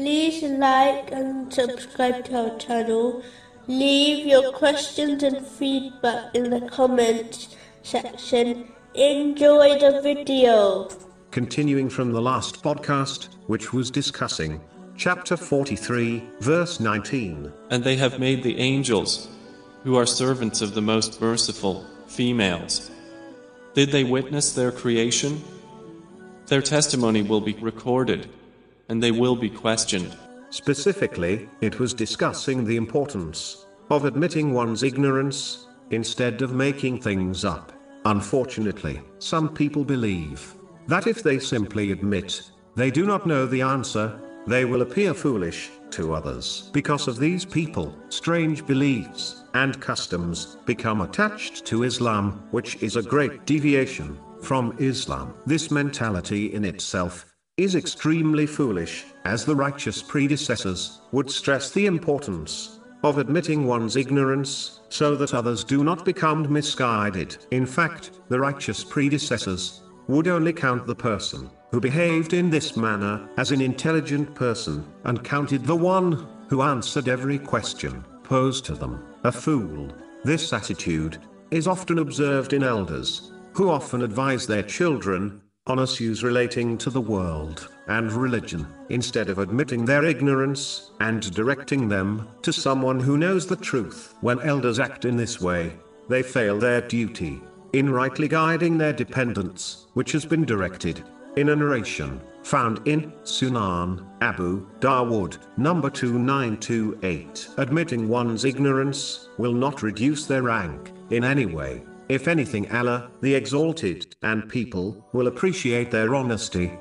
like and subscribe to our channel. Leave your questions and feedback in the comments section. Enjoy the video. Continuing from the last podcast, which was discussing chapter 43, verse 19. And they have made the angels, who are servants of the most merciful, females. Did they witness their creation? Their testimony will be recorded, and they will be questioned. Specifically, it was discussing the importance of admitting one's ignorance instead of making things up. Unfortunately, some people believe that if they simply admit they do not know the answer, they will appear foolish to others. Because of these people, strange beliefs and customs become attached to Islam, which is a great deviation from Islam. This mentality in itself is extremely foolish, as the righteous predecessors would stress the importance of admitting one's ignorance, so that others do not become misguided. In fact, the righteous predecessors would only count the person who behaved in this manner as an intelligent person, and counted the one who answered every question posed to them a fool. This attitude is often observed in elders, who often advise their children on issues relating to the world and religion, instead of admitting their ignorance and directing them to someone who knows the truth. When elders act in this way, they fail their duty in rightly guiding their dependents, which has been directed in a narration found in Sunan Abu Dawood, number 2928. Admitting one's ignorance will not reduce their rank in any way. If anything, Allah, the Exalted, and people will appreciate their honesty